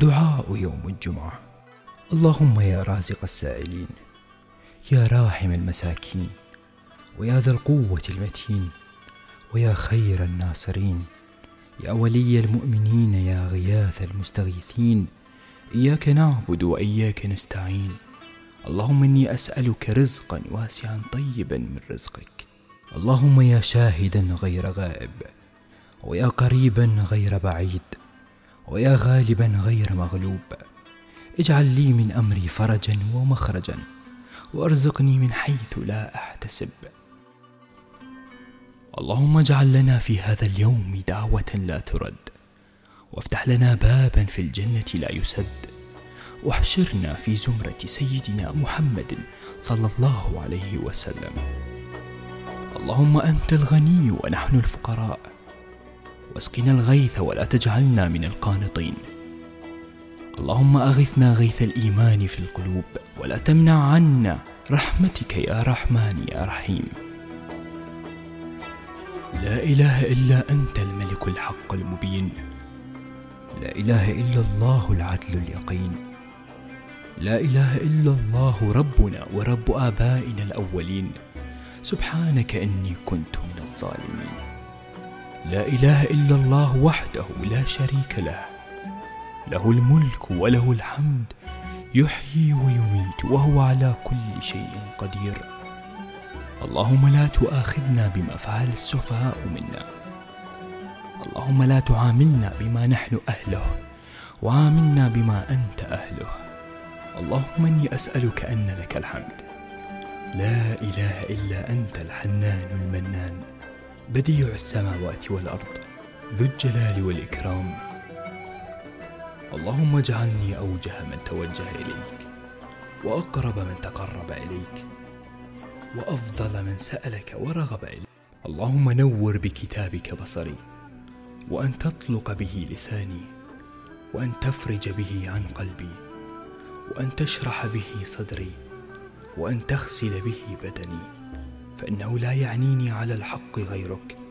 دعاء يوم الجمعة. اللهم يا رازق السائلين يا راحم المساكين ويا ذا القوة المتين ويا خير الناصرين يا ولي المؤمنين يا غياث المستغيثين إياك نعبد وإياك نستعين. اللهم إني أسألك رزقا واسعا طيبا من رزقك. اللهم يا شاهدا غير غائب ويا قريبا غير بعيد. ويا غالبا غير مغلوب. اجعل لي من أمري فرجا ومخرجا وأرزقني من حيث لا أحتسب. اللهم اجعل لنا في هذا اليوم دعوة لا ترد وافتح لنا بابا في الجنة لا يسد. واحشرنا في زمرة سيدنا محمد صلى الله عليه وسلم. اللهم أنت الغني ونحن الفقراء. واسقنا الغيث ولا تجعلنا من القانطين. اللهم أغثنا غيث الإيمان في القلوب ولا تمنع عنا رحمتك يا رحمن يا رحيم. لا إله إلا أنت الملك الحق المبين. لا إله إلا الله العدل اليقين. لا إله إلا الله ربنا ورب آبائنا الأولين. سبحانك إني كنت من الظالمين. لا إله إلا الله وحده لا شريك له. له الملك وله الحمد يحيي ويميت وهو على كل شيء قدير. اللهم لا تؤاخذنا بما فعل السفهاء منا. اللهم لا تعاملنا بما نحن أهله وعاملنا بما أنت أهله. اللهم إني أسألك أن لك الحمد. لا إله إلا أنت الحنان المنان. بديع السماوات والأرض ذو الجلال والإكرام. اللهم اجعلني أوجه من توجه إليك وأقرب من تقرب إليك وأفضل من سألك ورغب إليك. اللهم نور بكتابك بصري وأن تطلق به لساني وأن تفرج به عن قلبي وأن تشرح به صدري وأن تغسل به بدني. فانه لا يعنيني على الحق غيرك.